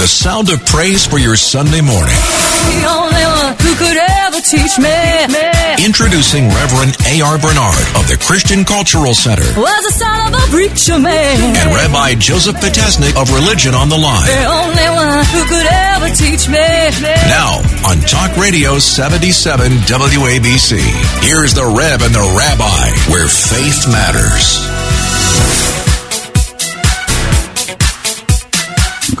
The sound of praise for your Sunday morning. The only one who could ever teach me, Introducing Reverend A.R. Bernard of the Christian Cultural Center was the son of a preacher man. and Rabbi Joseph Potasnik of Religion on the Line. The only one who could ever teach me Now on Talk Radio 77 WABC. Here's the Rev and the Rabbi, where faith matters.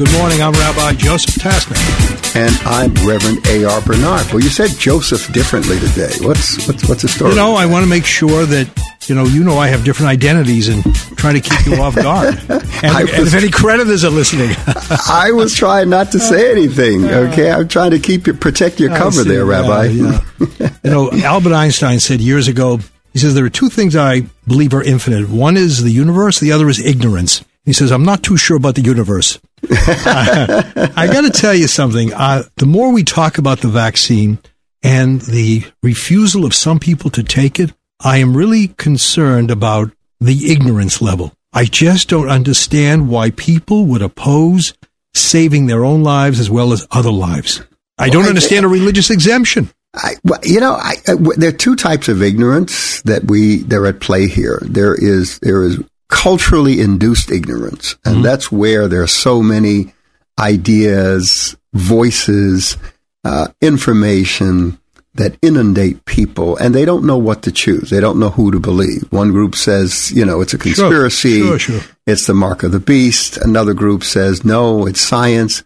Good morning. I'm Rabbi Joseph Tasnik. And I'm Reverend A.R. Bernard. Well, you said Joseph differently today. What's what's what's the story? You know, I want to make sure that you know you know I have different identities and trying to keep you off guard. And, I and if any creditors are listening, I was trying not to say anything. Okay, I'm trying to keep you protect your I cover see. there, Rabbi. Yeah, yeah. you know, Albert Einstein said years ago. He says there are two things I believe are infinite. One is the universe. The other is ignorance. He says I'm not too sure about the universe. I got to tell you something. Uh, the more we talk about the vaccine and the refusal of some people to take it, I am really concerned about the ignorance level. I just don't understand why people would oppose saving their own lives as well as other lives. I don't understand a religious exemption. I, well, you know, I, I, w- there are two types of ignorance that we they're at play here. There is there is culturally induced ignorance, and that's where there are so many ideas, voices, uh, information that inundate people, and they don't know what to choose. They don't know who to believe. One group says, you know, it's a conspiracy. Sure, sure. It's the mark of the beast. Another group says, no, it's science.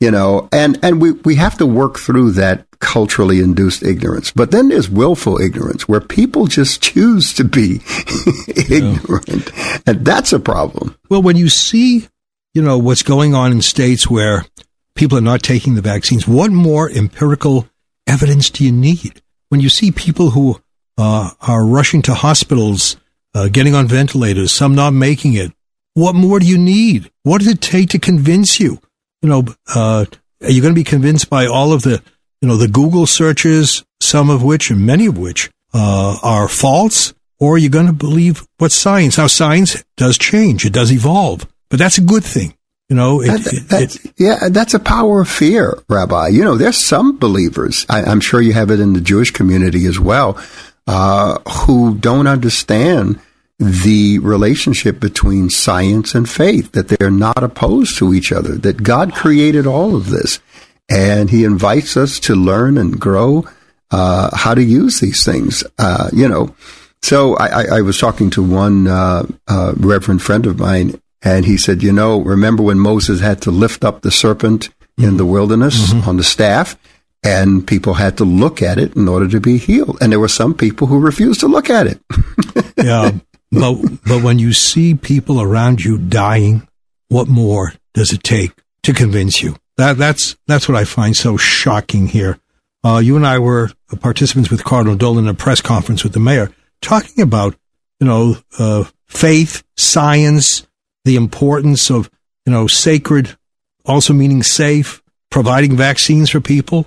You know, and and we we have to work through that culturally induced ignorance. But then there's willful ignorance where people just choose to be ignorant, and that's a problem. Well, when you see, you know, what's going on in states where people are not taking the vaccines, what more empirical evidence do you need? When you see people who uh, are rushing to hospitals, uh, getting on ventilators, some not making it, what more do you need? What does it take to convince you? You know, uh, are you going to be convinced by all of the, you know, the Google searches, some of which and many of which uh, are false? Or are you going to believe what science? Now, science does change; it does evolve, but that's a good thing. You know, it, That- it- it- yeah, that's a power of fear, Rabbi. You know, there's some believers, I, I'm sure you have it in the Jewish community as well, uh, who don't understand the relationship between science and faith, that they're not opposed to each other, that God created all of this. And he invites us to learn and grow uh, how to use these things. Uh, you know, so I, I, I was talking to one uh, uh, reverend friend of mine, and he said, "You know, remember when Moses had to lift up the serpent in the wilderness on the staff?" And people had to look at it in order to be healed. And there were some people who refused to look at it. yeah. But but when you see people around you dying, what more does it take to convince you? That that's that's what I find so shocking here. Uh, you and I were participants with Cardinal Dolan in a press conference with the mayor, talking about you know uh, faith, science, the importance of you know sacred, also meaning safe, providing vaccines for people.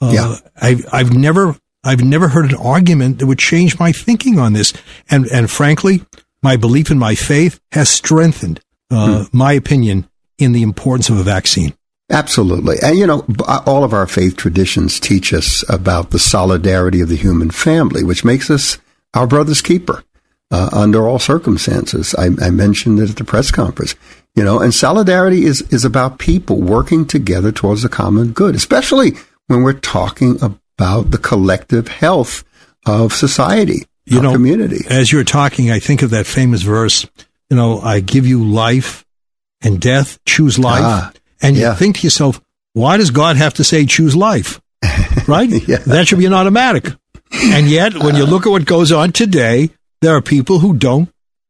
Uh, Yeah. I've I've never I've never heard an argument that would change my thinking on this, and and frankly, my belief in my faith has strengthened uh, my opinion in the importance of a vaccine. Absolutely. And, you know, uh, all of our faith traditions teach us about the solidarity of the human family, which makes us our brother's keeper uh, under all circumstances. I, I mentioned it at the press conference. You know, and solidarity is, is about people working together towards the common good, especially when we're talking about the collective health of society, You know, community. As you're talking, I think of that famous verse. You know, I give you life and death. Choose life, Ah, and you yeah. think to yourself, why does God have to say choose life? Right? Yeah. That should be an automatic. And yet, when you look at what goes on today, there are people who don't,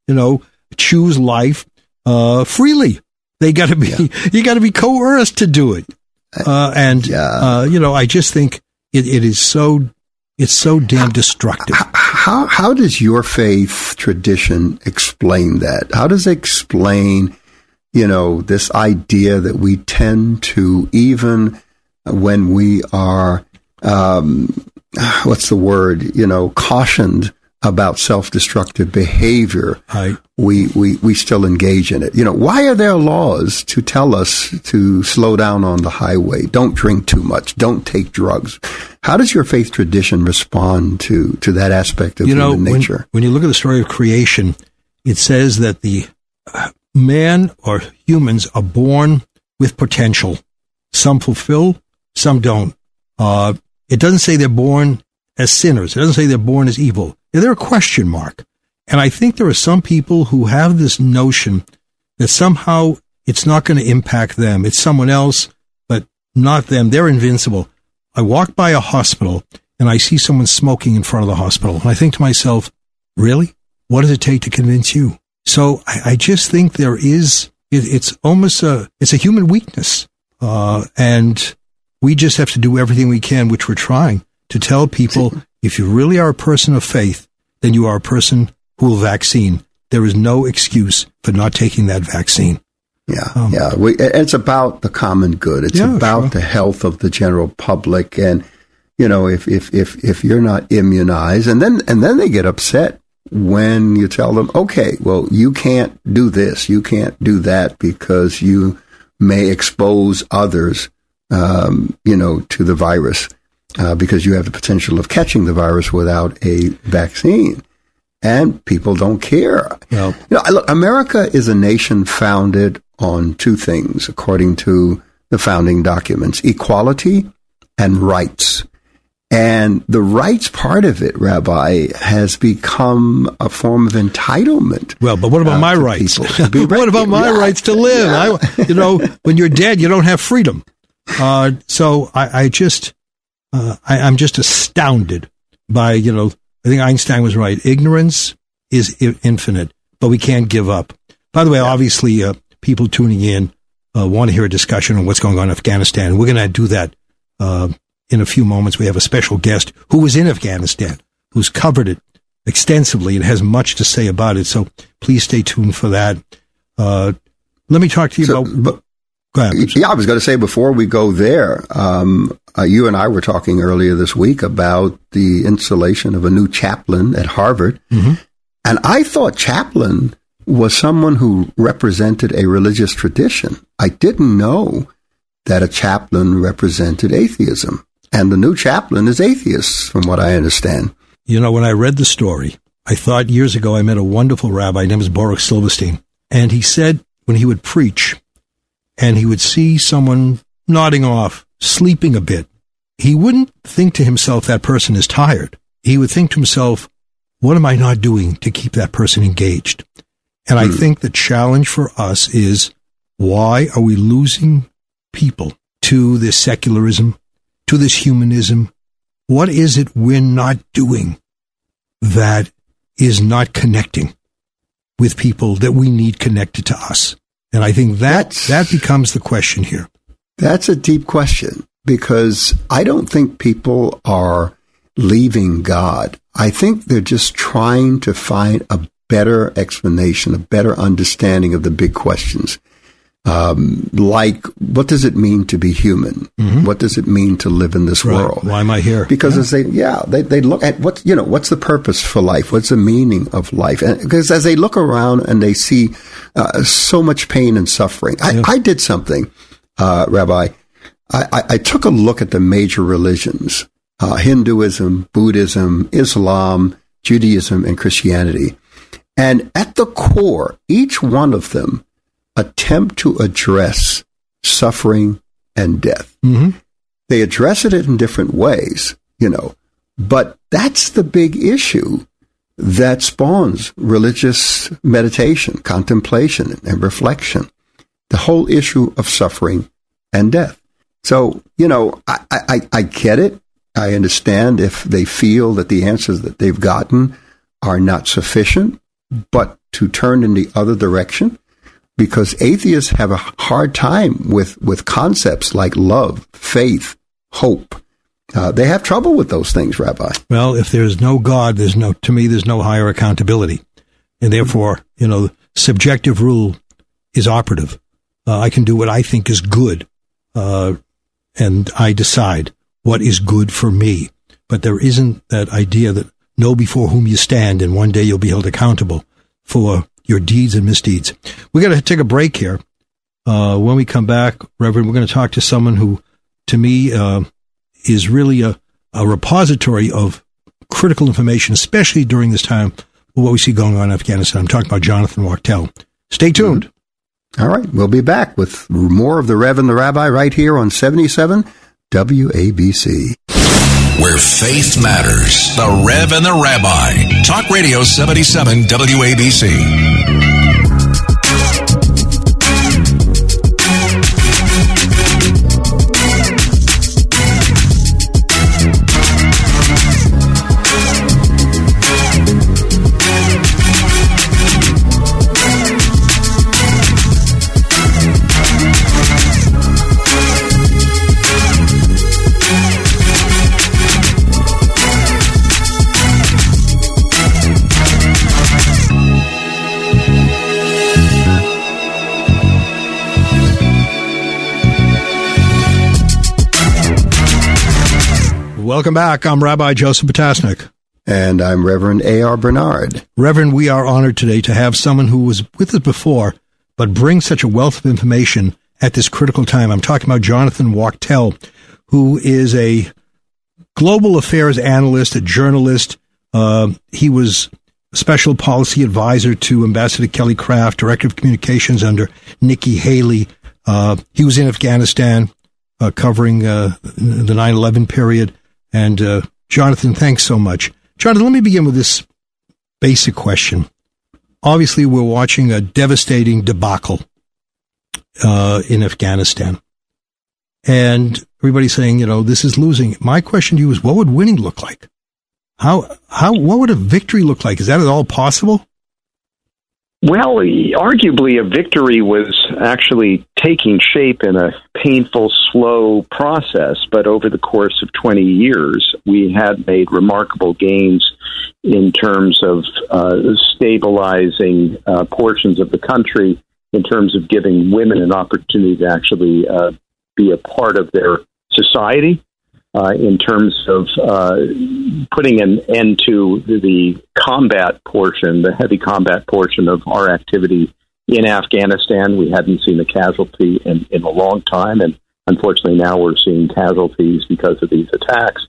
you know, choose life uh, freely. They got to be, you got to be coerced to do it. Uh, and Yeah. uh, you know, I just think it, it is so, it's so damn destructive. how how does your faith tradition explain that? How does it explain, you know, this idea that we tend to even when we are, um, what's the word, you know, cautioned about self-destructive behavior, we, we, we still engage in it. You know, why are there laws to tell us to slow down on the highway? Don't drink too much. Don't take drugs. How does your faith tradition respond to, to that aspect of you know, human when, nature? when you look at the story of creation, it says that the uh, man or humans are born with potential. Some fulfill, some don't. Uh, it doesn't say they're born as sinners. It doesn't say they're born as evil. They're a question mark. And I think there are some people who have this notion that somehow it's not going to impact them. It's someone else, but not them. They're invincible. I walk by a hospital and I see someone smoking in front of the hospital. And I think to myself, really? What does it take to convince you? So I, I just think there is, it, it's almost a, it's a human weakness. Uh, and we just have to do everything we can, which we're trying to tell people if you really are a person of faith, then you are a person who will vaccine. There is no excuse for not taking that vaccine. Yeah, yeah. We, it's about the common good. It's Um, Yeah, about sure. the health of the general public, and you know, if if if if you're not immunized, and then and then they get upset when you tell them, okay, well, you can't do this, you can't do that because you may expose others, um, you know, to the virus uh, because you have the potential of catching the virus without a vaccine, and people don't care. Well, You know, look, America is a nation founded on two things, according to the founding documents equality and rights. And the rights part of it, Rabbi, has become a form of entitlement. Well, but what about uh, my rights? people to be what about my Yeah. rights to live? I, you know, when you're dead, you don't have freedom. Uh, so I, I just, uh, I, I'm just astounded by, you know, I think Einstein was right. Ignorance is I- infinite, but we can't give up. By the way, obviously, uh, people tuning in uh, want to hear a discussion on what's going on in Afghanistan. We're going to do that uh, in a few moments. We have a special guest who was in Afghanistan, who's covered it extensively and has much to say about it. So please stay tuned for that. Uh, let me talk to you So, about. Ahead. yeah, I was going to say before we go there, um, uh, you and I were talking earlier this week about the installation of a new chaplain at Harvard. And I thought chaplain was someone who represented a religious tradition. I didn't know that a chaplain represented atheism. And the new chaplain is atheist, from what I understand. You know, when I read the story, I thought years ago I met a wonderful rabbi named Baruch Silverstein, and he said when he would preach and he would see someone nodding off, sleeping a bit, he wouldn't think to himself that person is tired. He would think to himself, what am I not doing to keep that person engaged? And I hmm. think the challenge for us is why are we losing people to this secularism, to this humanism? What is it we're not doing that is not connecting with people that we need connected to us? And I think that That's- that becomes the question here. That's a deep question because I don't think people are leaving God. I think they're just trying to find a better explanation, a better understanding of the big questions. Um, like, what does it mean to be human? What does it mean to live in this world? Why am I here? Because as they, yeah, they, they look at what, you know, what's the purpose for life? What's the meaning of life? And because as they look around and they see uh, so much pain and suffering, I, I did something, uh, Rabbi. I, I, I took a look at the major religions, uh, Hinduism, Buddhism, Islam, Judaism, and Christianity. And at the core, each one of them attempt to address suffering and death Mm-hmm. they address it in different ways, you know. But that's the big issue that spawns religious meditation, contemplation, and reflection. The whole issue of suffering and death. So, you know, I, I, I get it. I understand if they feel that the answers that they've gotten are not sufficient, but to turn in the other direction, because atheists have a hard time with, with concepts like love, faith, hope. Uh, they have trouble with those things, Rabbi. Well, if there's no God, there's no, to me, there's no higher accountability. And therefore, you know, subjective rule is operative. Uh, I can do what I think is good. Uh, and I decide what is good for me. But there isn't that idea that know before whom you stand, and one day you'll be held accountable for your deeds and misdeeds. We got to take a break here. Uh, when we come back, Reverend, we're going to talk to someone who, to me, uh, is really a, a repository of critical information, especially during this time what we see going on in Afghanistan. I'm talking about Jonathan Wachtel. Stay tuned. All right. We'll be back with more of the Rev and the Rabbi right here on 77 WABC. Where faith matters. The Rev and the Rabbi. Talk Radio 77 WABC. Welcome back. I'm Rabbi Joseph Potasnik. And I'm Reverend A.R. Bernard. Reverend, we are honored today to have someone who was with us before, but brings such a wealth of information at this critical time. I'm talking about Jonathan Wachtel, who is a global affairs analyst, a journalist. Uh, he was special policy advisor to Ambassador Kelly Craft, director of communications under Nikki Haley. Uh, he was in Afghanistan uh, covering uh, the 9 11 period. And uh, Jonathan, thanks so much. Jonathan, let me begin with this basic question. Obviously, we're watching a devastating debacle uh, in Afghanistan. And everybody's saying, you know, this is losing. My question to you is, what would winning look like? How, how, what would a victory look like? Is that at all possible? Well, arguably, a victory was actually taking shape in a painful, slow process. But over the course of 20 years, we had made remarkable gains in terms of uh, stabilizing uh, portions of the country, in terms of giving women an opportunity to actually uh, be a part of their society uh, in terms of uh, putting an end to the combat portion, the heavy combat portion of our activity in Afghanistan. We hadn't seen a casualty in, in a long time, and unfortunately now we're seeing casualties because of these attacks.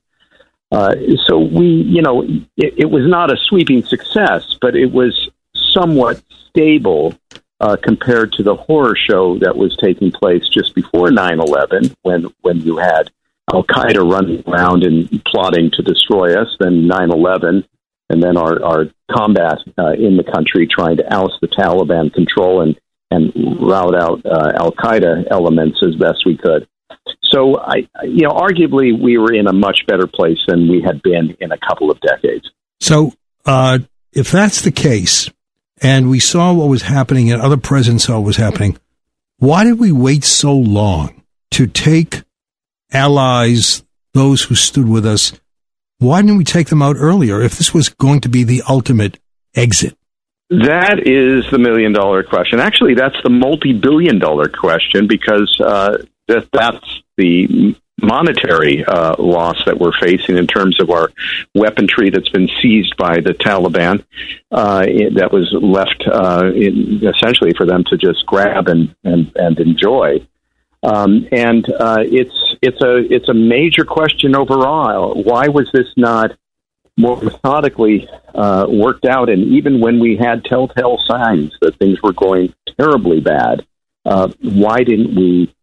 Uh, so we, you know, it, it, was not a sweeping success, but it was somewhat stable uh, compared to the horror show that was taking place just before 9/11, when when you had Al Qaeda running around and plotting to destroy us, then 9 11, and then our, our combat uh, in the country trying to oust the Taliban control and, and rout out uh, Al Qaeda elements as best we could. So, I, you know, arguably we were in a much better place than we had been in a couple of decades. So, uh, if that's the case, and we saw what was happening and other presidents saw what was happening, why did we wait so long to take allies, those who stood with us, why didn't we take them out earlier if this was going to be the ultimate exit? That is the million dollar question. Actually, that's the multi billion dollar question because uh, that, that's the monetary uh, loss that we're facing in terms of our weaponry that's been seized by the Taliban uh, that was left uh, in, essentially for them to just grab and, and, and enjoy. Um, and uh, it's it's a it's a major question overall. Why was this not more methodically uh, worked out? And even when we had telltale signs that things were going terribly bad, uh, why didn't we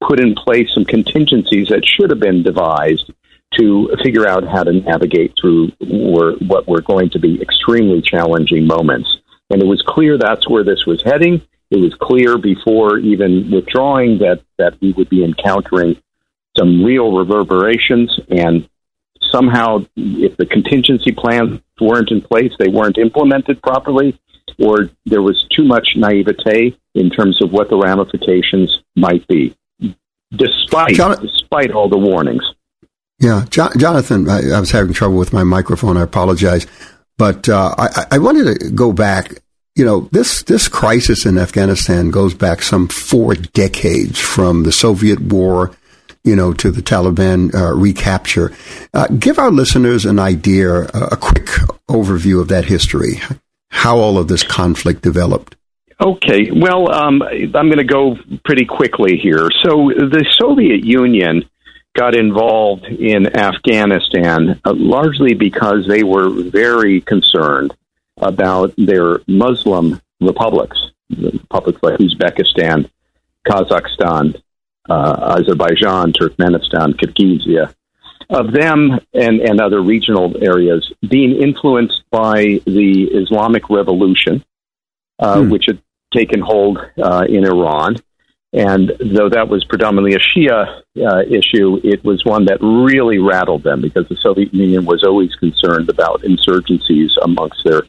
put in place some contingencies that should have been devised to figure out how to navigate through what were going to be extremely challenging moments? And it was clear that's where this was heading it was clear before even withdrawing that, that we would be encountering some real reverberations. And somehow, if the contingency plans weren't in place, they weren't implemented properly, or there was too much naivete in terms of what the ramifications might be, despite, John- despite all the warnings. Yeah, jo- Jonathan, I, I, was having trouble with my microphone. I apologize. But uh, I, I wanted to go back you know, this, this crisis in Afghanistan goes back some four decades from the Soviet war, you know, to the Taliban uh, recapture. Uh, give our listeners an idea, a quick overview of that history, how all of this conflict developed. Okay, well, um, I'm going to go pretty quickly here. So the Soviet Union got involved in Afghanistan uh, largely because they were very concerned about their Muslim republics, republics like Uzbekistan, Kazakhstan, uh, Azerbaijan, Turkmenistan, Kyrgyzia, of them and, and other regional areas being influenced by the Islamic Revolution, uh, hmm. which had taken hold uh, in Iran. And though that was predominantly a Shia uh, issue, it was one that really rattled them because the Soviet Union was always concerned about insurgencies amongst their,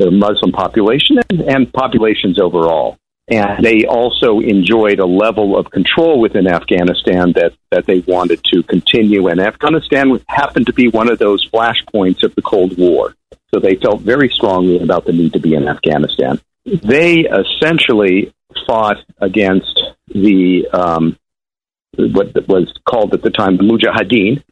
their Muslim population and, and populations overall. And they also enjoyed a level of control within Afghanistan that, that they wanted to continue. And Afghanistan happened to be one of those flashpoints of the Cold War. So they felt very strongly about the need to be in Afghanistan. They essentially fought against the um, what was called at the time the Mujahideen,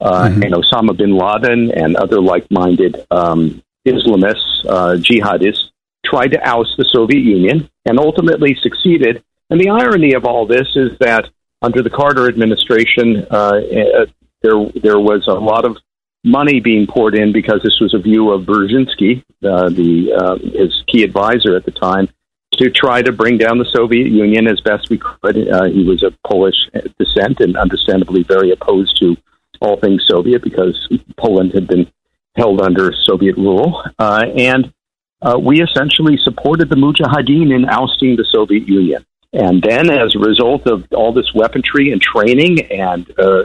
uh, mm-hmm. and Osama bin Laden and other like-minded um, Islamists, uh, jihadists, tried to oust the Soviet Union and ultimately succeeded. And the irony of all this is that under the Carter administration, uh, uh there there was a lot of money being poured in because this was a view of Brzezinski, uh, the uh, his key advisor at the time, to try to bring down the Soviet Union as best we could. Uh, he was of Polish descent and understandably very opposed to all things Soviet because Poland had been held under Soviet rule. Uh, and uh, we essentially supported the Mujahideen in ousting the Soviet Union. And then, as a result of all this weaponry and training and uh,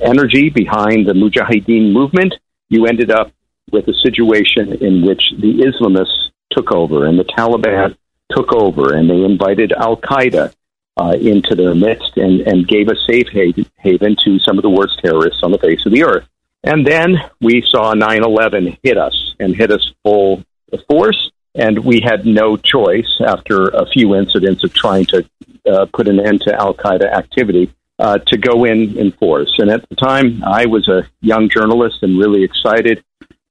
energy behind the Mujahideen movement, you ended up with a situation in which the Islamists took over and the Taliban took over, and they invited Al Qaeda uh, into their midst and, and gave a safe haven to some of the worst terrorists on the face of the earth. And then we saw 9 11 hit us and hit us full force, and we had no choice after a few incidents of trying to uh, put an end to Al Qaeda activity uh, to go in in force. And at the time, I was a young journalist and really excited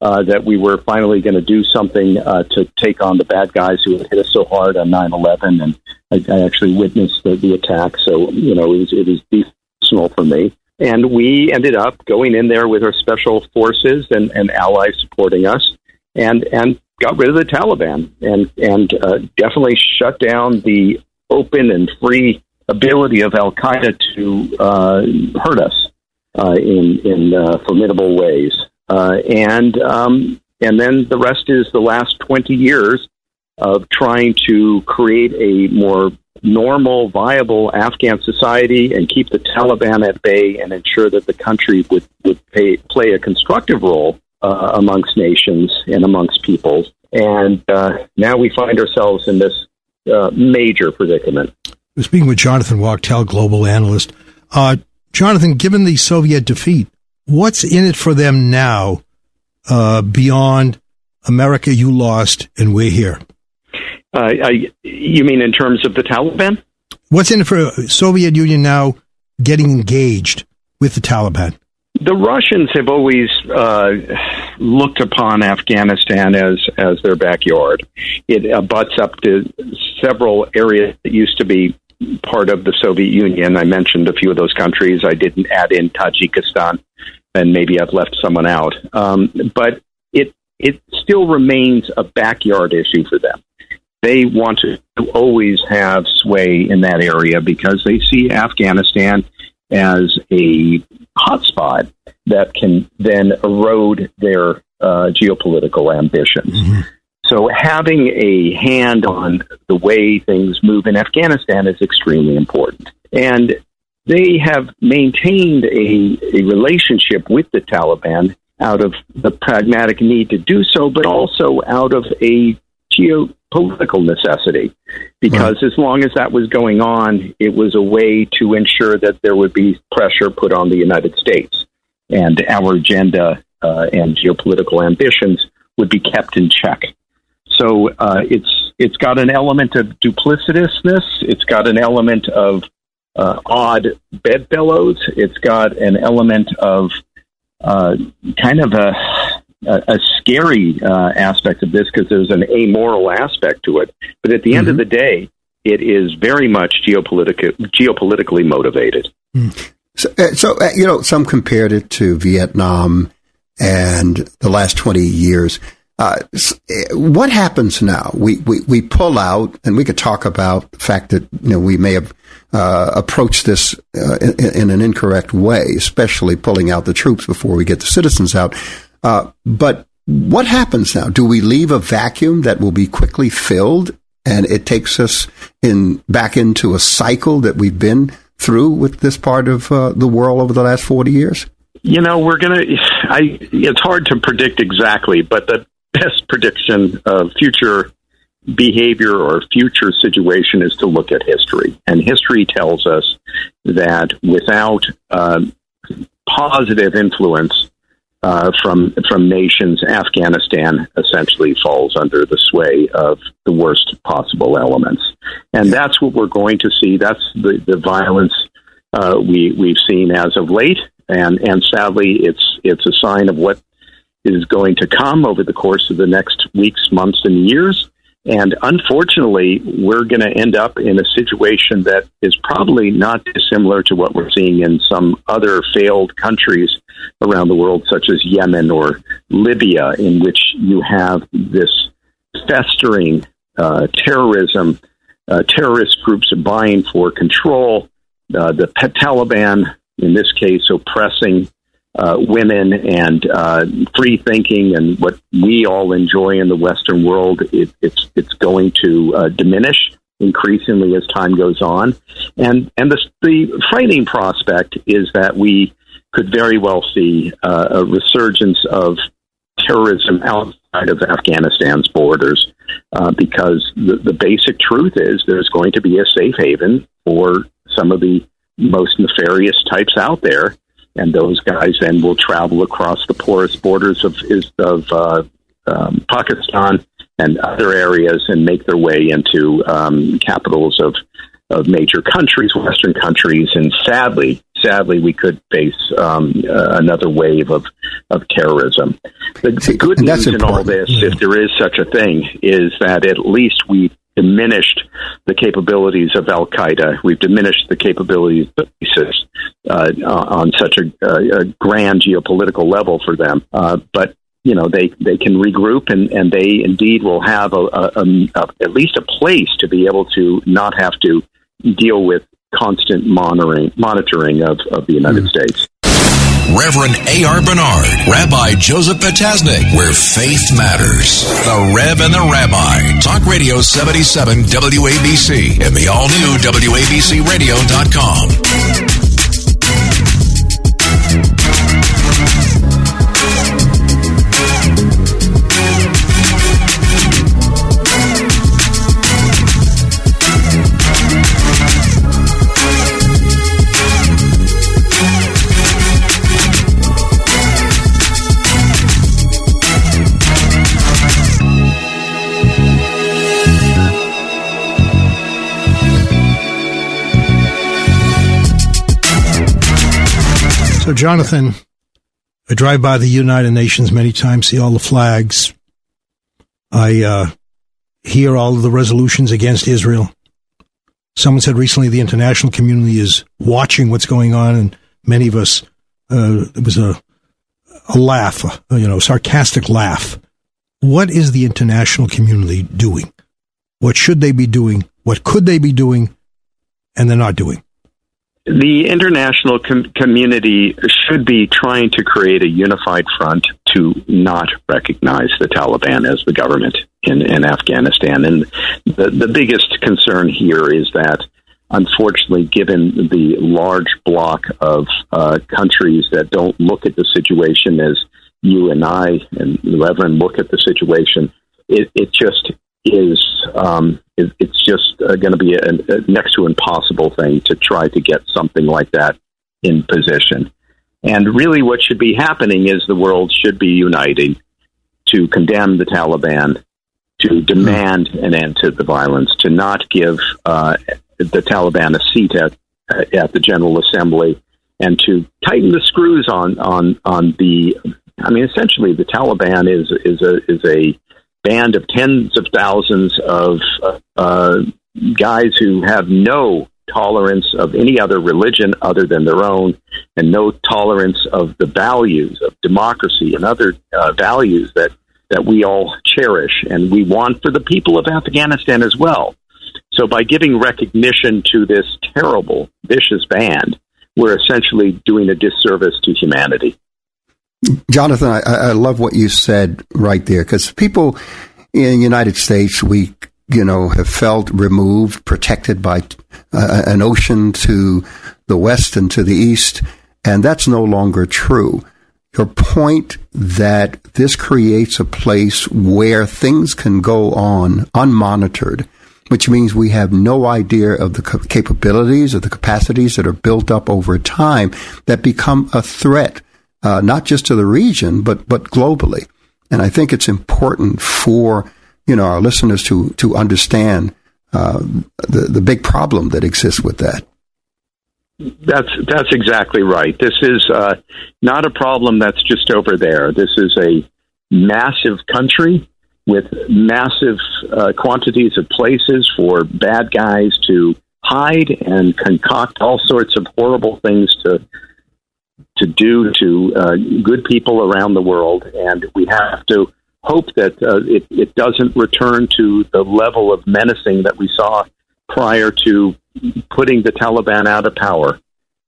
uh, that we were finally going to do something uh, to take on the bad guys who had hit us so hard on 9/11, and I, I actually witnessed the, the attack. So you know, it was it was personal for me. And we ended up going in there with our special forces and, and allies supporting us, and and got rid of the Taliban, and and uh, definitely shut down the open and free ability of Al Qaeda to uh, hurt us uh, in in uh, formidable ways. Uh, and um, and then the rest is the last 20 years of trying to create a more normal, viable Afghan society and keep the Taliban at bay and ensure that the country would, would pay, play a constructive role uh, amongst nations and amongst peoples. And uh, now we find ourselves in this uh, major predicament. Speaking with Jonathan Wachtel, global analyst. Uh, Jonathan, given the Soviet defeat, what's in it for them now uh, beyond America you lost and we're here? Uh, I, you mean in terms of the Taliban? What's in it for Soviet Union now getting engaged with the Taliban? The Russians have always uh, looked upon Afghanistan as as their backyard. It abuts up to several areas that used to be part of the Soviet Union. I mentioned a few of those countries. I didn't add in Tajikistan and maybe I've left someone out. Um, but it it still remains a backyard issue for them. They want to always have sway in that area because they see Afghanistan as a hotspot that can then erode their uh, geopolitical ambitions. Mm-hmm. So having a hand on the way things move in Afghanistan is extremely important. And they have maintained a, a relationship with the Taliban out of the pragmatic need to do so, but also out of a geopolitical necessity. Because right. as long as that was going on, it was a way to ensure that there would be pressure put on the United States and our agenda uh, and geopolitical ambitions would be kept in check. So uh, it's it's got an element of duplicitousness. It's got an element of uh, odd bedfellows. It's got an element of uh, kind of a a, a scary uh, aspect of this because there's an amoral aspect to it. But at the end Mm-hmm. of the day, it is very much geopolitic- geopolitically motivated. So, uh, so uh, you know, some compared it to Vietnam and the last 20 years. Uh, uh, what happens now? We, we, we pull out, and we could talk about the fact that, you know, we may have uh, approached this uh, in, in an incorrect way, especially pulling out the troops before we get the citizens out. Uh, but what happens now? Do we leave a vacuum that will be quickly filled and it takes us in back into a cycle that we've been through with this part of uh, the world over the last 40 years? You know, we're gonna. I. It's hard to predict exactly, but the best prediction of future behavior or future situation is to look at history, and history tells us that without um, positive influence uh, from from nations, Afghanistan essentially falls under the sway of the worst possible elements, and that's what we're going to see. That's the the violence uh, we we've seen as of late, and and sadly, it's it's a sign of what is going to come over the course of the next weeks, months, and years. And unfortunately, we're going to end up in a situation that is probably not dissimilar to what we're seeing in some other failed countries around the world, such as Yemen or Libya, in which you have this festering uh, terrorism, uh, terrorist groups vying for control, uh, the Taliban, in this case, oppressing uh, women and uh, free thinking and what we all enjoy in the Western world, it, it's it's going to uh, diminish increasingly as time goes on, and and the the frightening prospect is that we could very well see uh, a resurgence of terrorism outside of Afghanistan's borders, uh, because the, the basic truth is there's going to be a safe haven for some of the most nefarious types out there and those guys then will travel across the porous borders of is- of uh, um, Pakistan and other areas and make their way into um, capitals of of major countries, Western countries, and sadly, sadly, we could face um, uh, another wave of of terrorism. The, the good news in all this, if there is such a thing, is that at least we've diminished the capabilities of Al Qaeda. We've diminished the capabilities of ISIS uh, on such a, a, grand geopolitical level for them. Uh, but you know they, they can regroup and, and they indeed will have a, a, a, at least a place to be able to not have to deal with constant monitoring monitoring of, of the United States. Reverend A.R. Bernard, Rabbi Joseph Potasnik, where faith matters. The Rev and the Rabbi. Talk Radio 77 WABC and the all new WABCRadio.com. So, Jonathan, I drive by the United Nations many times, see all the flags. I uh, hear all of the resolutions against Israel. Someone said recently the international community is watching what's going on, and many of us, uh, it was a, a laugh, uh, you know, sarcastic laugh. What is the international community doing? What should they be doing? What could they be doing? And they're not doing. The international com- community should be trying to create a unified front to not recognize the Taliban as the government in, in Afghanistan. And the, the biggest concern here is that, unfortunately, given the large block of uh, countries that don't look at the situation as you and I and Reverend look at the situation, it, it just is um, it, it's just uh, going to be a, a next to impossible thing to try to get something like that in position. And really, what should be happening is the world should be uniting to condemn the Taliban, to demand an end to the violence, to not give uh, the Taliban a seat at at the General Assembly and to tighten the screws on on on the. I mean, essentially, the Taliban is is a is a band of tens of thousands of uh, guys who have no tolerance of any other religion other than their own, and no tolerance of the values of democracy and other uh, values that that we all cherish and we want for the people of Afghanistan as well. So by giving recognition to this terrible, vicious band, we're essentially doing a disservice to humanity. Jonathan, I, I love what you said right there because people in the United States, we you know have felt removed, protected by uh, an ocean to the west and to the east, and that's no longer true. Your point that this creates a place where things can go on unmonitored, which means we have no idea of the capabilities or the capacities that are built up over time that become a threat, uh, not just to the region, but, but globally. And I think it's important for, you know, our listeners to, to understand, uh, the, the big problem that exists with that. That's that's exactly right. This is uh, not a problem that's just over there. This is a massive country with massive uh, quantities of places for bad guys to hide and concoct all sorts of horrible things to to do to uh, good people around the world, and we have to hope that uh, it, it doesn't return to the level of menacing that we saw prior to putting the Taliban out of power.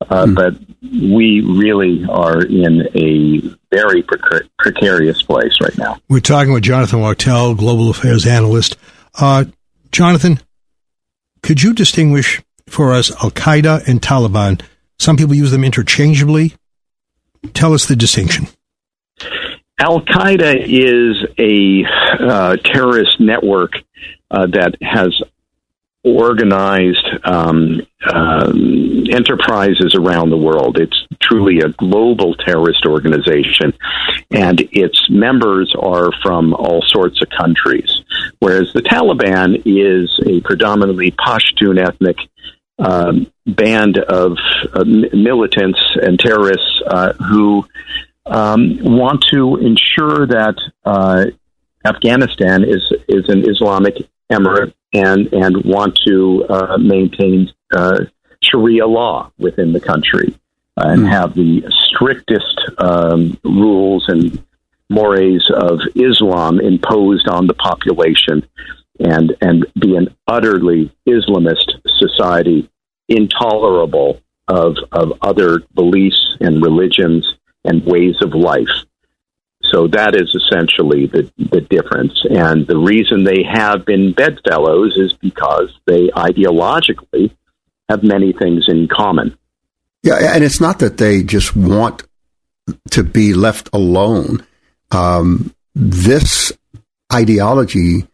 Uh, mm. But we really are in a very precar- precarious place right now. We're talking with Jonathan Wachtel, global affairs analyst. Uh, Jonathan, could you distinguish for us Al Qaeda and Taliban? Some people use them interchangeably. Tell us the distinction. Al Qaeda is a uh, terrorist network uh, that has organized um, um, enterprises around the world. It's truly a global terrorist organization, and its members are from all sorts of countries. Whereas the Taliban is a predominantly Pashtun ethnic um, band of uh, militants and terrorists uh, who um, want to ensure that uh, Afghanistan is is an Islamic emirate and and want to uh, maintain uh, Sharia law within the country and mm. have the strictest um, rules and mores of Islam imposed on the population, and and be an utterly Islamist society, intolerable of of other beliefs and religions and ways of life. So that is essentially the, the difference. And the reason they have been bedfellows is because they ideologically have many things in common. Yeah, and it's not that they just want to be left alone. Um, this ideology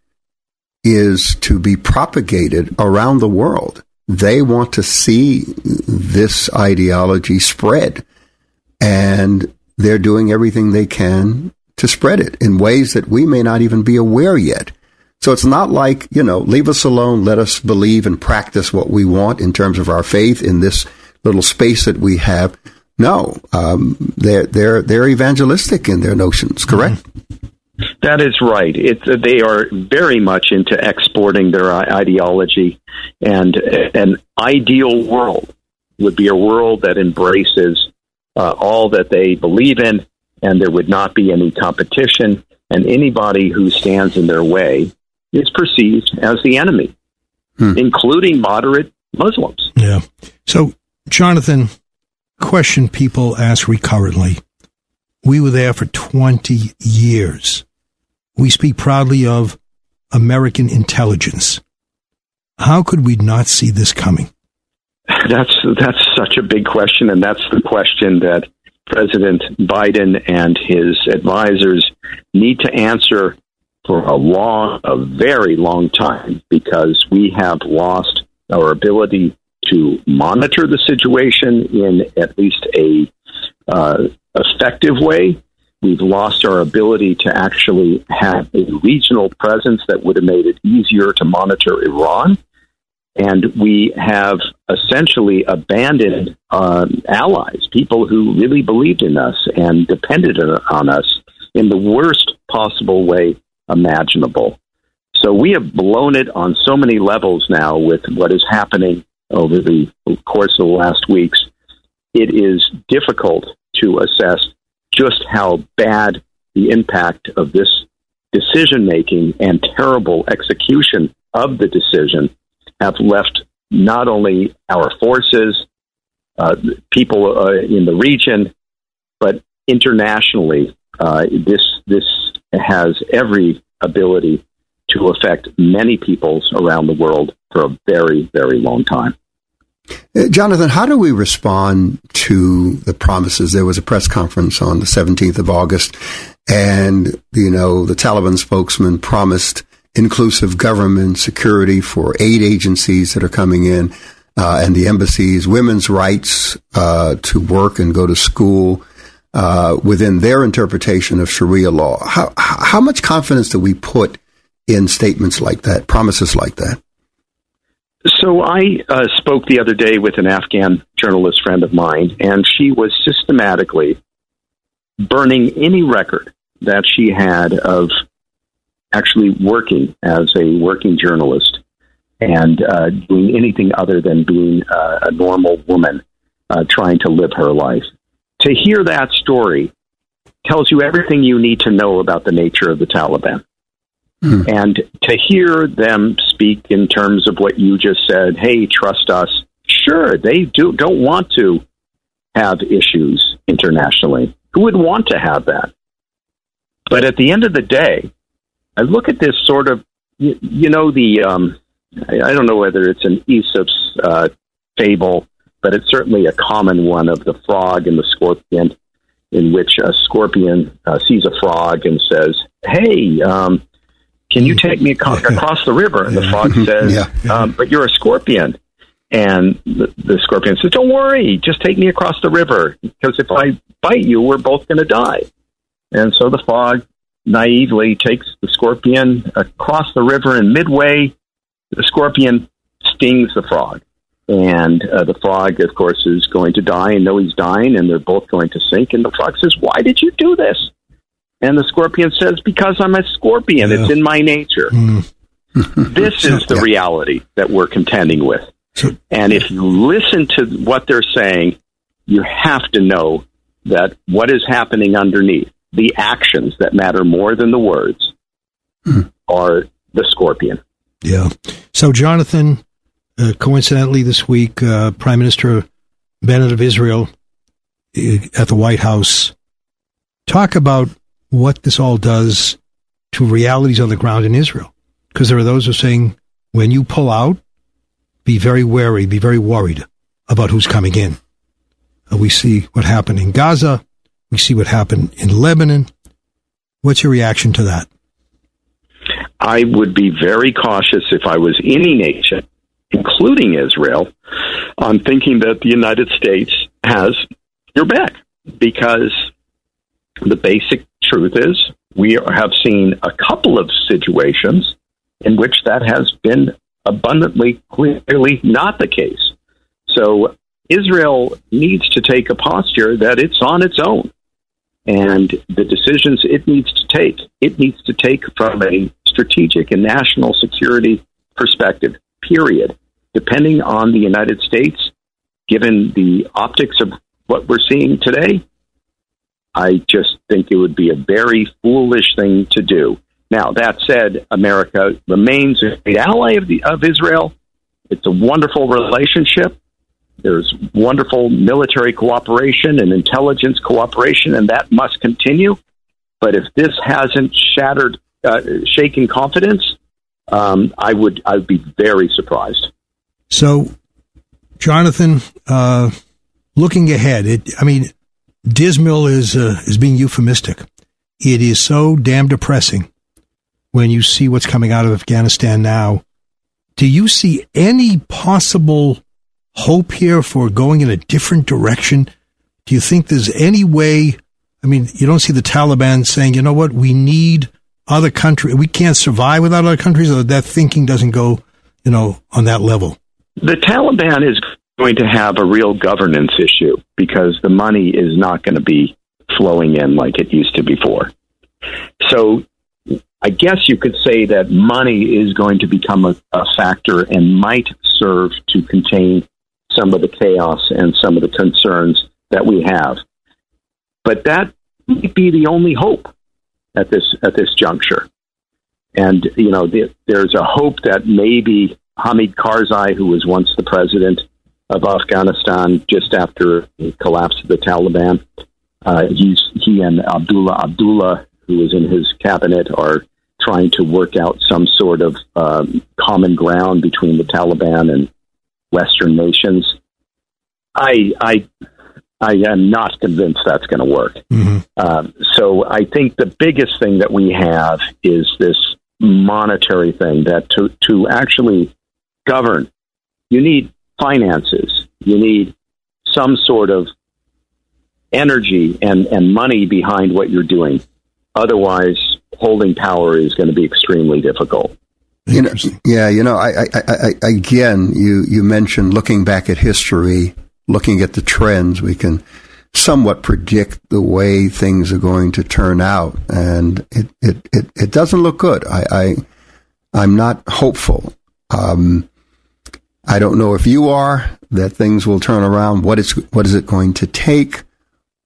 is to be propagated around the world. They want to see this ideology spread. And they're doing everything they can to spread it in ways that we may not even be aware yet. So it's not like, you know, leave us alone, let us believe and practice what we want in terms of our faith in this little space that we have. No, um, they're, they're, they're evangelistic in their notions, correct? That is right. It's, they are very much into exporting their ideology, and an ideal world would be a world that embraces uh, all that they believe in, and there would not be any competition. And anybody who stands in their way is perceived as the enemy, hmm. including moderate Muslims. Yeah. So, Jonathan, question people ask recurrently. We were there for 20 years. We speak proudly of American intelligence. How could we not see this coming? That's that's such a big question, and that's the question that President Biden and his advisors need to answer for a long, a very long time, because we have lost our ability to monitor the situation in at least a uh, effective way. We've lost our ability to actually have a regional presence that would have made it easier to monitor Iran And we have essentially abandoned uh, allies, people who really believed in us and depended on us in the worst possible way imaginable. So we have blown it on so many levels now with what is happening over the course of the last weeks. It is difficult to assess just how bad the impact of this decision making and terrible execution of the decision have left not only our forces, uh, people uh, in the region, but internationally. Uh, this this has every ability to affect many peoples around the world for a very very long time. Uh, Jonathan, how do we respond to the promises? There was a press conference on the 17th of August, and, you know, the Taliban spokesman promised inclusive government security for aid agencies that are coming in uh, and the embassies, women's rights uh, to work and go to school uh, within their interpretation of Sharia law. How, how much confidence do we put in statements like that, promises like that? So I uh, spoke the other day with an Afghan journalist friend of mine, and she was systematically burning any record that she had of actually working as a working journalist and uh, doing anything other than being uh, a normal woman uh, trying to live her life. To hear that story tells you everything you need to know about the nature of the Taliban. Mm. And to hear them speak in terms of what you just said, hey, trust us. Sure, they do don't want to have issues internationally. Who would want to have that? But at the end of the day, I look at this sort of, you, you know, the um, I, I, don't know whether it's an Aesop's uh, fable, but it's certainly a common one of the frog and the scorpion, in which a scorpion uh, sees a frog and says, "Hey, um, can you take me across the river? And the frog says, yeah. um, but you're a scorpion. And the, the, scorpion says, don't worry, just take me across the river because if I bite you, we're both going to die. And so the frog naively takes the scorpion across the river and midway, the scorpion stings the frog. And uh, the frog, of course, is going to die and know he's dying and they're both going to sink. And the frog says, why did you do this? And the scorpion says, Because I'm a scorpion. Yeah. It's in my nature. Mm. this is the reality that we're contending with. And if you listen to what they're saying, you have to know that what is happening underneath, the actions that matter more than the words, mm. are the scorpion. Yeah. So, Jonathan, uh, coincidentally, this week, uh, Prime Minister Bennett of Israel uh, at the White House talk about what this all does to realities on the ground in Israel. Because there are those who are saying, when you pull out, be very wary, be very worried about who's coming in. Uh, we see what happened in Gaza. We see what happened in Lebanon. What's your reaction to that? I would be very cautious if I was any nation, including Israel, on thinking that the United States has your back because the basic truth is we have seen a couple of situations in which that has been abundantly clearly not the case. So Israel needs to take a posture that it's on its own. And the decisions it needs to take, it needs to take from a strategic and national security perspective, period. Depending on the United States, given the optics of what we're seeing today, I just think it would be a very foolish thing to do. Now, that said, America remains a great ally of, the, of Israel. It's a wonderful relationship. There's wonderful military cooperation and intelligence cooperation, and that must continue. But if this hasn't shattered, uh, shaken confidence, um, I would I would be very surprised. So, Jonathan, uh, looking ahead, it, I mean, dismal is uh, is being euphemistic. It is so damn depressing when you see what's coming out of Afghanistan now. Do you see any possible hope here for going in a different direction? Do you think there's any way? I mean, you don't see the Taliban saying, you know what, we need other countries. We can't survive without other countries, or that thinking doesn't go, you know, on that level. the Taliban is going to have a real governance issue because the money is not going to be flowing in like it used to before. So I guess you could say that money is going to become a, a factor and might serve to contain some of the chaos and some of the concerns that we have. But that might be the only hope at this at this juncture. And you know, the, there's a hope that maybe Hamid Karzai, who was once the president of Afghanistan just after the collapse of the Taliban, uh, he's he and Abdullah Abdullah, who is in his cabinet, are trying to work out some sort of um, common ground between the Taliban and Western nations. I I I am not convinced that's going to work. Mm-hmm. Um, so I think the biggest thing that we have is this monetary thing that to to actually govern, you need finances, you need some sort of energy and, and money behind what you're doing. Otherwise, holding power is going to be extremely difficult. You know, yeah, you know, I, I, I, again, you, you mentioned looking back at history, looking at the trends, we can somewhat predict the way things are going to turn out. And it, it, it, it doesn't look good. I, I, I'm not hopeful. Um, I don't know if you are that things will turn around. What is, what is it going to take?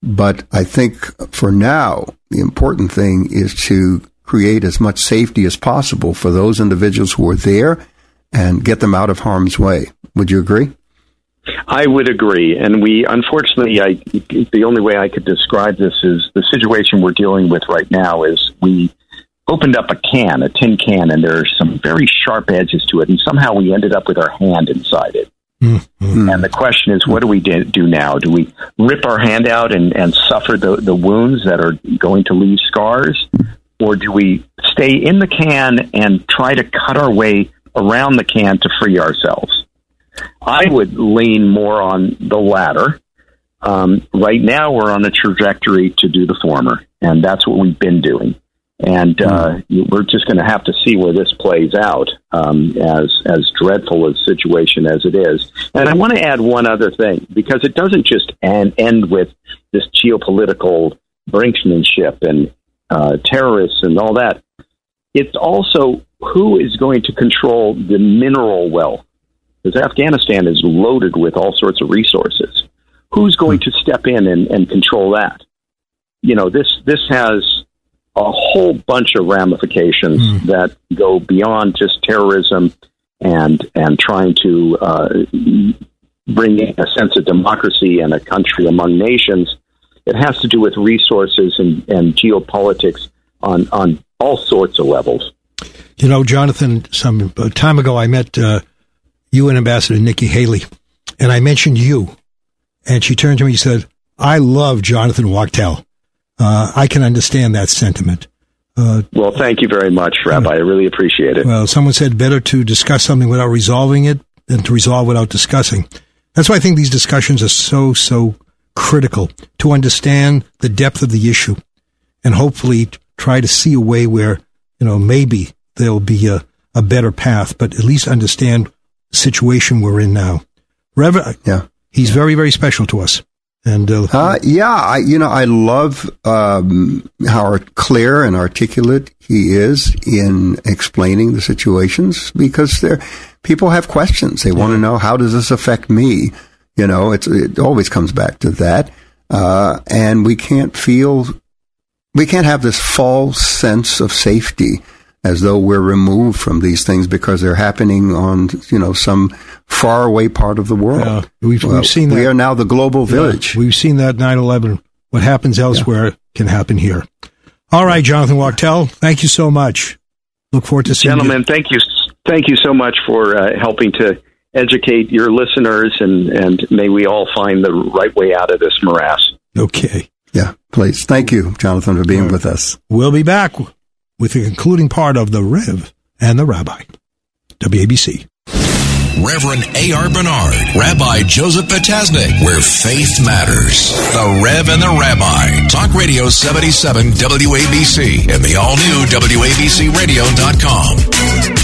But I think for now, the important thing is to create as much safety as possible for those individuals who are there and get them out of harm's way. Would you agree? I would agree. And we, unfortunately, I, the only way I could describe this is the situation we're dealing with right now is we opened up a can, a tin can, and there are some very sharp edges to it. And somehow we ended up with our hand inside it. Mm-hmm. And the question is, what do we do now? Do we rip our hand out and, and suffer the, the wounds that are going to leave scars? Or do we stay in the can and try to cut our way around the can to free ourselves? I would lean more on the latter. Um, right now, we're on a trajectory to do the former, and that's what we've been doing and uh, we're just going to have to see where this plays out. Um, as as dreadful a situation as it is, and I want to add one other thing because it doesn't just end, end with this geopolitical brinksmanship and uh, terrorists and all that. It's also who is going to control the mineral wealth because Afghanistan is loaded with all sorts of resources. Who's going to step in and, and control that? You know, this this has a whole bunch of ramifications mm. that go beyond just terrorism and and trying to uh, bring a sense of democracy and a country among nations. It has to do with resources and, and geopolitics on on all sorts of levels. You know, Jonathan, some time ago I met uh, and Ambassador Nikki Haley, and I mentioned you, and she turned to me and said, "I love Jonathan Wachtel." Uh, I can understand that sentiment. Uh, well, thank you very much, Rabbi. I really appreciate it. Well, someone said better to discuss something without resolving it than to resolve without discussing. That's why I think these discussions are so, so critical to understand the depth of the issue and hopefully try to see a way where, you know, maybe there'll be a, a better path, but at least understand the situation we're in now. Reverend, yeah. he's very, very special to us. And uh, uh, yeah, I, you know, I love um, how clear and articulate he is in explaining the situations because there people have questions. They yeah. want to know how does this affect me. You know, it's it always comes back to that, uh, and we can't feel we can't have this false sense of safety as though we're removed from these things because they're happening on you know some faraway part of the world. Yeah, we've, well, we've seen that. We are now the global village. Yeah, we've seen that 9-11. What happens elsewhere yeah. can happen here. All right, Jonathan Wachtel, thank you so much. Look forward to seeing you. Gentlemen, you. thank you. Thank you so much for uh, helping to educate your listeners, and, and may we all find the right way out of this morass. Okay. Yeah, please. Thank you, Jonathan, for being right. with us. We'll be back with the concluding part of the Rev and the Rabbi. WABC. Reverend A.R. Bernard, Rabbi Joseph Potasnik, where faith matters. The Rev and the Rabbi. Talk Radio 77 WABC and the all new WABCRadio.com.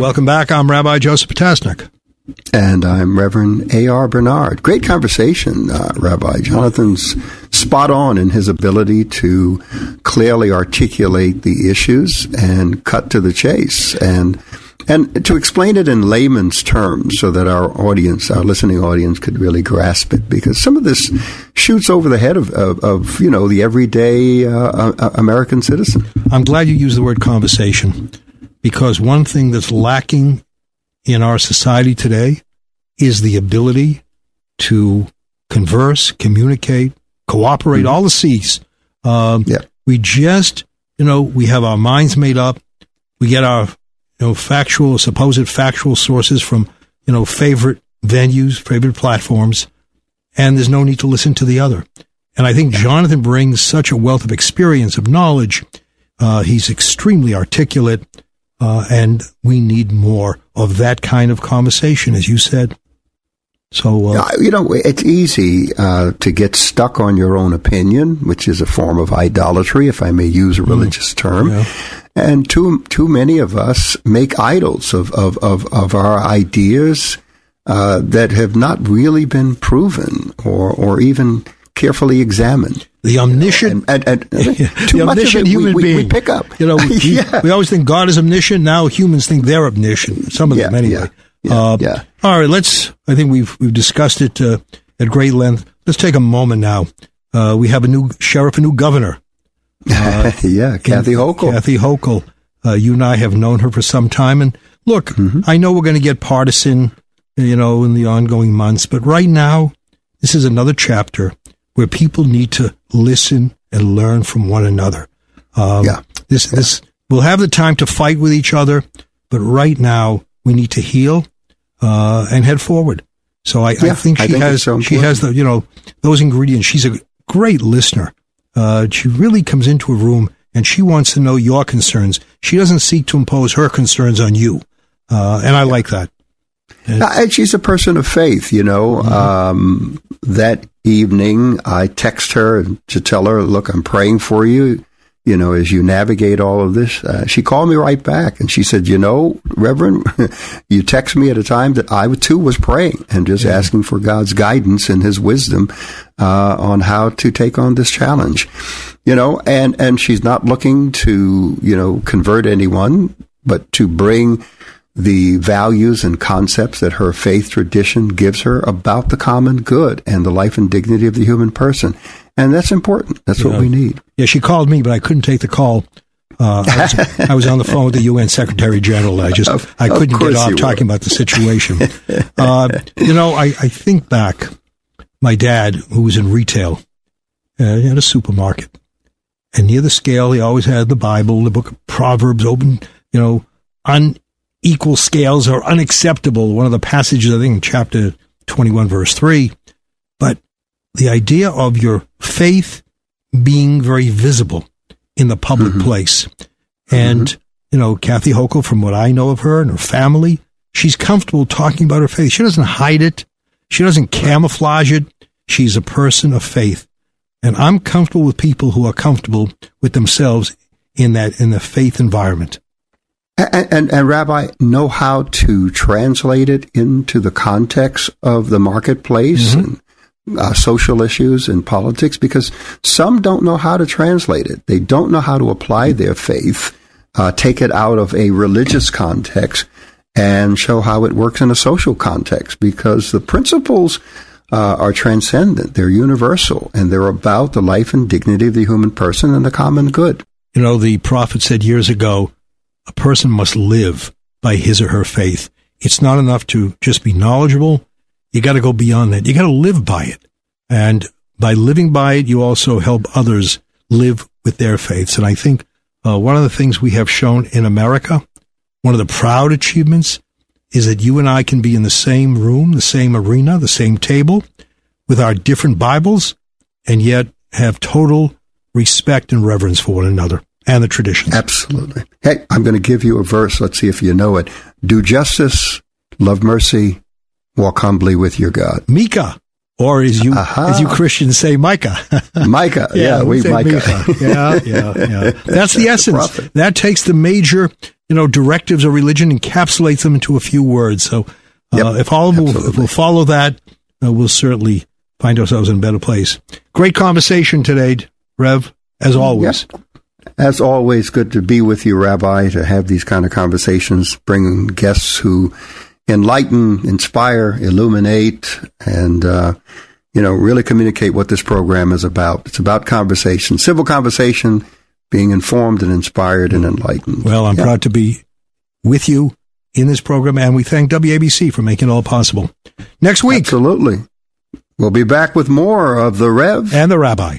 Welcome back. I'm Rabbi Joseph Potasnik. And I'm Reverend A.R. Bernard. Great conversation, uh, Rabbi. Jonathan's spot on in his ability to clearly articulate the issues and cut to the chase and and to explain it in layman's terms so that our audience, our listening audience, could really grasp it. Because some of this shoots over the head of, of, of you know, the everyday uh, uh, American citizen. I'm glad you used the word conversation because one thing that's lacking in our society today is the ability to converse, communicate, cooperate, mm-hmm. all the C's. Um, yeah. We just, you know, we have our minds made up. We get our, you know, factual, supposed factual sources from, you know, favorite venues, favorite platforms, and there's no need to listen to the other. And I think Jonathan brings such a wealth of experience, of knowledge. Uh, he's extremely articulate. Uh, and we need more of that kind of conversation, as you said. So, uh, you know, it's easy uh, to get stuck on your own opinion, which is a form of idolatry, if I may use a mm. religious term. Yeah. And too too many of us make idols of of of, of our ideas uh, that have not really been proven or or even carefully examined. The omniscient, and, and, and the omniscient human we, being. We, pick up. You know, we, yeah. we, always think God is omniscient. Now humans think they're omniscient. Some of yeah, them, anyway. Yeah, uh, yeah. All right, let's. I think we've we've discussed it uh, at great length. Let's take a moment now. Uh, we have a new sheriff, a new governor. Uh, yeah, Kathy Hochul. Kathy Hochul. Uh, you and I have known her for some time, and look, mm-hmm. I know we're going to get partisan, you know, in the ongoing months, but right now, this is another chapter where people need to listen and learn from one another. Um, yeah. This, yeah. this, we'll have the time to fight with each other, but right now we need to heal, uh, and head forward. So I, yeah, I think she I think has, so she has the, you know, those ingredients. She's a great listener. Uh, she really comes into a room and she wants to know your concerns. She doesn't seek to impose her concerns on you. Uh, and I like that. And, and she's a person of faith, you know. Mm-hmm. Um, that evening, I text her to tell her, look, I'm praying for you, you know, as you navigate all of this. Uh, she called me right back and she said, you know, Reverend, you text me at a time that I too was praying and just yeah. asking for God's guidance and his wisdom, uh, on how to take on this challenge, you know, and, and she's not looking to, you know, convert anyone, but to bring, the values and concepts that her faith tradition gives her about the common good and the life and dignity of the human person. And that's important. That's yeah. what we need. Yeah, she called me, but I couldn't take the call. Uh, I, was, I, was, on the phone with the UN Secretary General. I just of, I couldn't get off talking about the situation. uh, you know, I, I think back. My dad, who was in retail, uh, at a supermarket, and near the scale, he always had the Bible, the Book of Proverbs, open. You know, on equal scales are unacceptable. One of the passages, I think, in chapter 21, verse 3. But the idea of your faith being very visible in the public mm-hmm. place. And, mm-hmm. you know, Kathy Hochul, from what I know of her and her family, she's comfortable talking about her faith. She doesn't hide it. She doesn't camouflage it. She's a person of faith. And I'm comfortable with people who are comfortable with themselves in that, in the faith environment. And, and, and, Rabbi, know how to translate it into the context of the marketplace mm-hmm. and uh, social issues and politics because some don't know how to translate it. They don't know how to apply their faith, uh, take it out of a religious context and show how it works in a social context because the principles uh, are transcendent. They're universal and they're about the life and dignity of the human person and the common good. You know, the prophet said years ago, a person must live by his or her faith. It's not enough to just be knowledgeable. You got to go beyond that. You got to live by it. And by living by it, you also help others live with their faiths. And I think uh, one of the things we have shown in America, one of the proud achievements, is that you and I can be in the same room, the same arena, the same table with our different Bibles, and yet have total respect and reverence for one another and the traditions. Absolutely. Hey, I'm going to give you a verse. Let's see if you know it. Do justice, love mercy, walk humbly with your God. Micah. Or as you as you Christians say, Micah. Micah, yeah, yeah we, Micah. Micah. yeah, yeah, yeah. That's the essence. That takes the major you know, directives of religion, encapsulates them into a few words. So uh, Yep, if all of will, if we'll follow that, uh, we'll certainly find ourselves in a better place. Great conversation today, Rev, as always. As always, good to be with you, Rabbi, to have these kind of conversations, bring guests who enlighten, inspire, illuminate, and, uh, you know, really communicate what this program is about. It's about conversation, civil conversation, being informed and inspired and enlightened. Well, I'm Yeah. proud to be with you in this program, and we thank WABC for making it all possible. Next week, Absolutely. We'll be back with more of the Rev and the Rabbi.